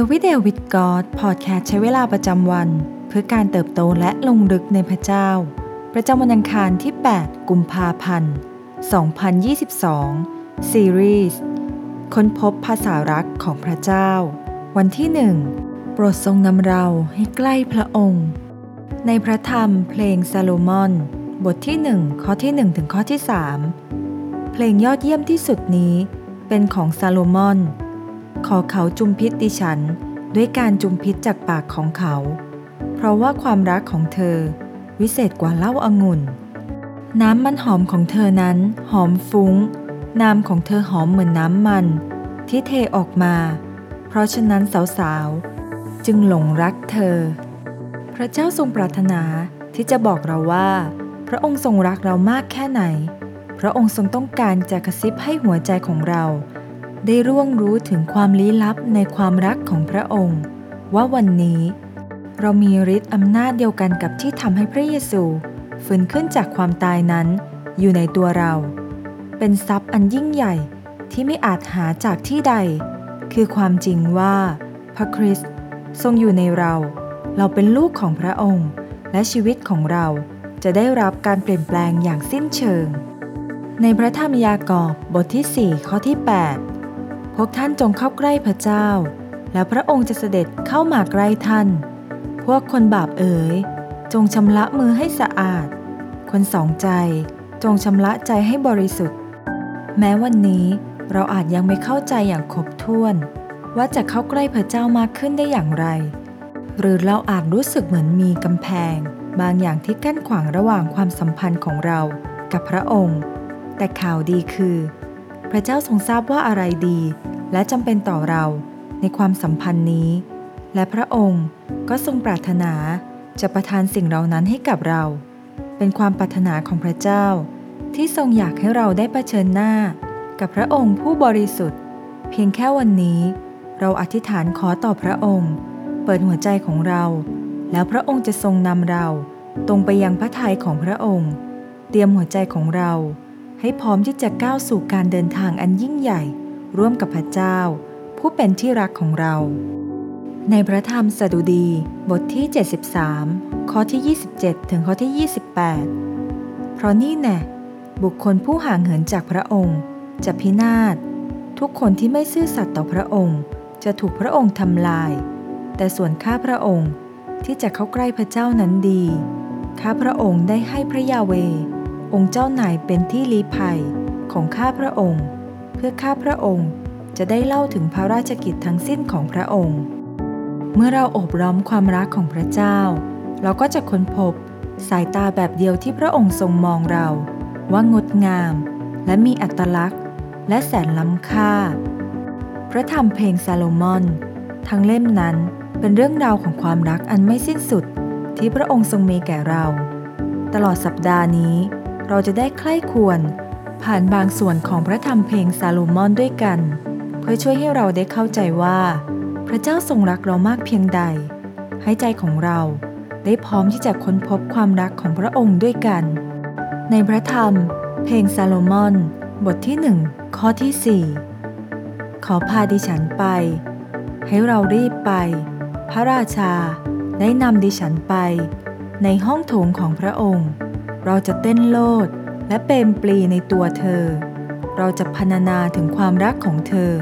Everyday with God Podcast ใช้เวลาประจำวัน เพื่อการเติบโตและลงลึกในพระเจ้า ประจำวันอังคารที่ 8 กุมภาพันธ์ 2022 ซีรีส์ค้นพบภาษารักของพระเจ้า วันที่ 1 โปรดทรงนำเราให้ใกล้พระองค์ ในพระธรรมเพลงซาโลมอน บทที่ 1 ข้อที่ 1 ถึงข้อที่ 3 เพลงยอดเยี่ยมที่สุดนี้เป็นของซาโลมอน ขอเขาจุมพิษดิฉัน ด้วยการจุมพิษจากปากของเขา เพราะว่าความรักของเธอ วิเศษกว่าเหล้าอางุ่น น้ำมันหอมของเธอนั้นหอมฟุง้ง น้ำของเธอหอมเหมือนน้ำมัน ที่เทออกมา เพราะฉะนั้นสาวๆ จึงหลงรักเธอ พระเจ้าทรงปรารถนาที่จะบอกเราว่า พระองค์ทรงรักเรามากแค่ไหน พระองค์ทรงต้องการจะกระซิบให้หัวใจของเรา ได้ร่วงรู้ถึงความลี้ลับในความรักของพระองค์ ว่าวันนี้ เรามีฤทธิ์อำนาจเดียวกันกับที่ทำให้พระเยซูฟื้นขึ้นจากความตายนั้นอยู่ในตัวเรา เป็นทรัพย์อันยิ่งใหญ่ที่ไม่อาจหาจากที่ใด คือความจริงว่า พระคริสต์ทรงอยู่ในเรา เราเป็นลูกของพระองค์ และชีวิตของเราจะได้รับการเปลี่ยนแปลงอย่างสิ้นเชิง ในพระธรรมยากอบบทที่ 4 ข้อที่ 8 พวกท่านจงเข้าใกล้พระเจ้า แล้วพระองค์จะเสด็จเข้ามาใกล้ท่าน พวกคนบาปเอ๋ย จงชำระมือให้สะอาด คนสองใจจงชำระใจให้บริสุทธิ์ แม้วันนี้เราอาจยังไม่เข้าใจอย่างครบถ้วน ว่าจะเข้าใกล้พระเจ้ามากขึ้นได้อย่างไร หรือเราอาจรู้สึกเหมือนมีกำแพง บางอย่างที่กั้นขวางระหว่างความสัมพันธ์ของเรากับพระองค์ แต่ข่าวดีคือ พระเจ้าทรงทราบว่าอะไรดี และจำเป็นต่อเราในความสัมพันธ์นี้ และพระองค์ก็ทรงปรารถนาจะประทานสิ่งเหล่านั้นให้กับเรา เป็นความปรารถนาของพระเจ้า ที่ทรงอยากให้เราได้เผชิญหน้า กับพระองค์ผู้บริสุทธิ์ เพียงแค่วันนี้ เราอธิษฐานขอต่อพระองค์ เปิดหัวใจของเรา แล้วพระองค์จะทรงนำเรา ตรงไปยังพระทัยของพระองค์ เตรียมหัวใจของเรา ให้พร้อมที่จะก้าวสู่การเดินทางอันยิ่งใหญ่ ร่วมกับพระเจ้า ผู้เป็นที่รักของเรา ในพระธรรมสดุดีบทที่ 73 ข้อที่ 27 ถึงข้อที่ 28 เพราะนี่แน่บุคคลผู้ห่างเหินจากพระองค์ จะพินาศ ทุกคนที่ไม่ซื่อสัตย์ต่อพระองค์ จะถูกพระองค์ทำลาย แต่ส่วนข้าพระองค์ที่จะเข้าใกล้พระเจ้านั้นดี ข้าพระองค์ได้ให้พระยาเว องค์เจ้านายเป็นที่ลี้ภัยของข้าพระองค์ เพื่อข้าพระองค์จะได้เล่าถึงพระราชกิจทั้งสิ้นของพระองค์ เมื่อเราอบรมความรักของพระเจ้า เราก็จะค้นพบสายตาแบบเดียวที่พระองค์ทรงมองเรา ว่างดงาม และมีอัตลักษณ์ และแสนล้ำค่า พระธรรมเพลงซาโลมอน ทั้งเล่มนั้นเป็นเรื่องราวของความรักอันไม่สิ้นสุดที่พระองค์ทรงมีแก่เรา ตลอดสัปดาห์นี้ เราจะได้ใคร่ควร ผ่านบางส่วนของพระธรรมเพลงซาโลมอนด้วยกัน เพื่อช่วยให้เราได้เข้าใจว่า พระเจ้าทรงรักเรามากเพียงใด ให้ใจของเราได้พร้อมที่จะค้นพบความรักของพระองค์ด้วยกัน ในพระธรรม เพลงซาโลมอน บทที่หนึ่งข้อที่4ขอพาดิฉันไป ให้เรารีบไป พระราชาได้นำดิฉันไป ในห้องโถงของพระองค์ เราจะเต้นโลดและเปรมปรีในตัวเธอ เราจะพรรณนาถึงความรักของเธอ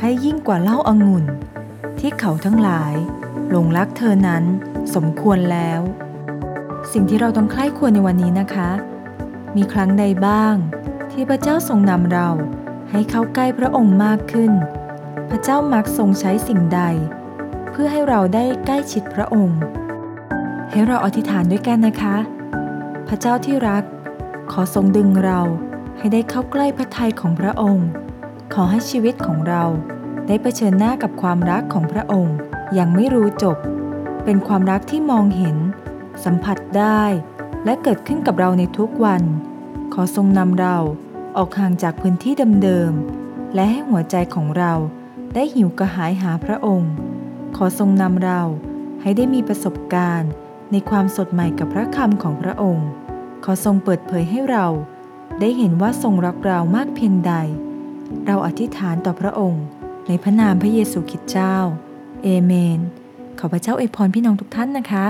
ให้ยิ่งกว่าเล้าอางุ่น ที่เขาทั้งหลายหลงรักเธอนั้นสมควรแล้ว สิ่งที่เราต้องใคร่ควรในวันนี้นะคะ มีครั้งใดบ้าง ที่พระเจ้าทรงนำเราให้เข้าใกล้พระองค์มากขึ้น พระเจ้ามักทรงใช้สิ่งใด เพื่อให้เราได้ใกล้ชิดพระองค์ ให้เราอธิษฐานด้วยกันนะคะ พระเจ้าที่รัก ขอทรงดึงเราให้ได้เข้าใกล้พระทัยของพระองค์ ขอให้ชีวิตของเราได้เผชิญหน้ากับความรักของพระองค์อย่างไม่รู้จบ เป็นความรักที่มองเห็น สัมผัสได้ และเกิดขึ้นกับเราในทุกวัน ขอทรงนำเราออกห่างจากพื้นที่เดิมๆและให้หัวใจของเราได้หิวกระหายหาพระองค์ ขอทรงนำเราให้ได้มีประสบการณ์ ในความสดใหม่กับพระคำของพระองค์ ขอทรงเปิดเผยให้เรา ได้เห็นว่าทรงรักเรามากเพียงใด เราอธิษฐานต่อพระองค์ ในพระนามพระเยซูคริสต์เจ้า เอเมน ขอพระเจ้าอวยพรพี่น้องทุกท่านนะคะ